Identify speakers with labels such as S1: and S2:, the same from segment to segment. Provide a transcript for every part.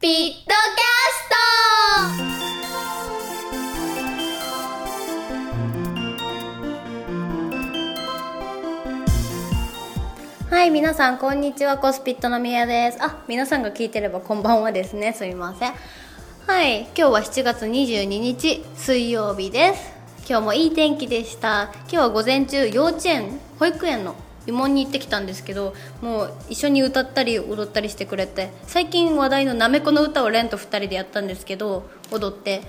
S1: ピットキャスト。はい皆さんこんにちは。コスピットのみやです。あ皆さんが聞いてればこんばんはですね。すみません。はい今日は7月22日水曜日です。今日もいい天気でした。今日は午前中幼稚園保育園の慰問に行ってきたんですけどもう一緒に歌ったり踊ったりしてくれて最近話題のなめこの歌をレンと2人でやったんですけど踊って、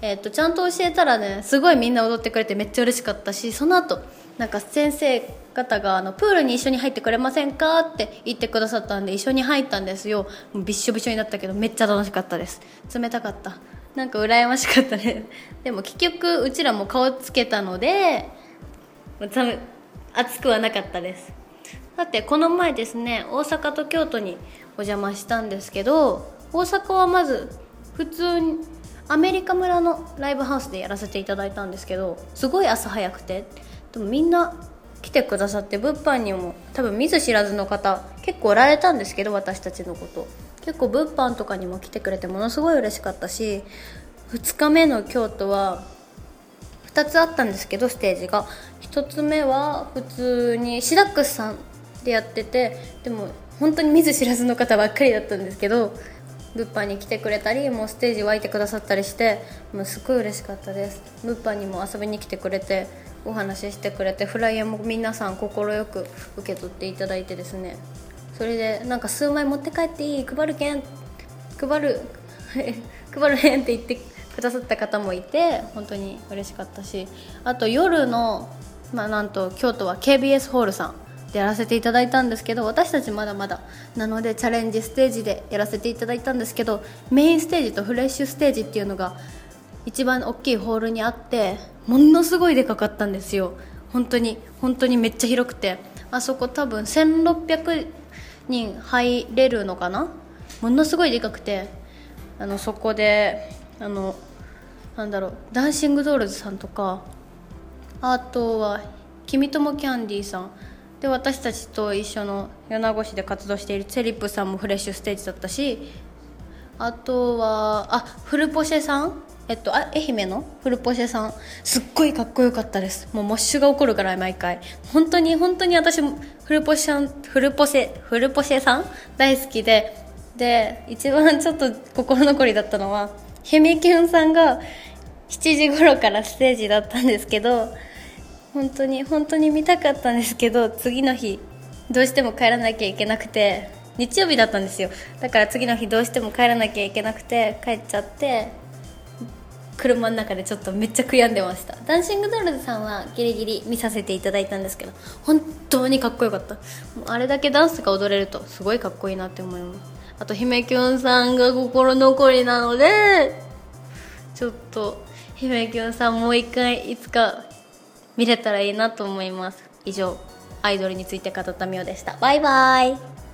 S1: えーと、ちゃんと教えたらねすごいみんな踊ってくれてめっちゃ嬉しかったしその後なんか先生方があのプールに一緒に入ってくれませんか？って言ってくださったんで一緒に入ったんですよ。もうびっしょびしょになったけどめっちゃ楽しかったです。冷たかった。なんか羨ましかったね。でも結局うちらも顔つけたので暑くはなかったです。さてこの前ですね大阪と京都にお邪魔したんですけど大阪はまず普通にアメリカ村のライブハウスでやらせていただいたんですけどすごい朝早くてでもみんな来てくださって物販にも多分見ず知らずの方結構おられたんですけど私たちのこと。結構物販とかにも来てくれてものすごい嬉しかったし2日目の京都は2つあったんですけどステージが。1つ目は普通にシダックスさんでやっててでも本当に見ず知らずの方ばっかりだったんですけど物販に来てくれたりもうステージ沸いてくださったりしてもうすごい嬉しかったです。物販にも遊びに来てくれてお話ししてくれてフライヤーも皆さん快く受け取っていただいてですね。それでなんか数枚持って帰っていい？配るけん？配る？配るへんって言ってくださった方もいて本当に嬉しかったしあと夜の、まあ、なんと京都は KBS ホールさんでやらせていただいたんですけど私たちまだまだなのでチャレンジステージでやらせていただいたんですけどメインステージとフレッシュステージっていうのが一番大きいホールにあってものすごいでかかったんですよ。本当に本当にめっちゃ広くて。あそこ多分1600人入れるのかな？ものすごいでかくてあのそこであのなんだろうダンシングドールズさんとかあとは「君ともキャンディー」さん。で私たちと一緒の米子市で活動しているチェリップさんもフレッシュステージだったしあとはあフルポシェさん？えっと、あ愛媛の？フルポシェさん。すっごいかっこよかったです。もうモッシュが起こるから毎回。本当に本当に私フルポシェフルポシェフルポシェさん？大好きで。で一番ちょっと心残りだったのはひみきゅんさんが7時頃からステージだったんですけど本当に本当に見たかったんですけど次の日どうしても帰らなきゃいけなくて日曜日だったんですよ。だから次の日どうしても帰らなきゃいけなくて帰っちゃって車の中でちょっとめっちゃ悔やんでました。ダンシングドールズさんはギリギリ見させていただいたんですけど本当にかっこよかった。もうあれだけダンスが踊れるとすごいかっこいいなって思います。あと姫きゅんさんが心残りなのでちょっと姫きゅんさんもう一回いつか見れたらいいなと思います。以上アイドルについて語ったみおでした。バイバイ。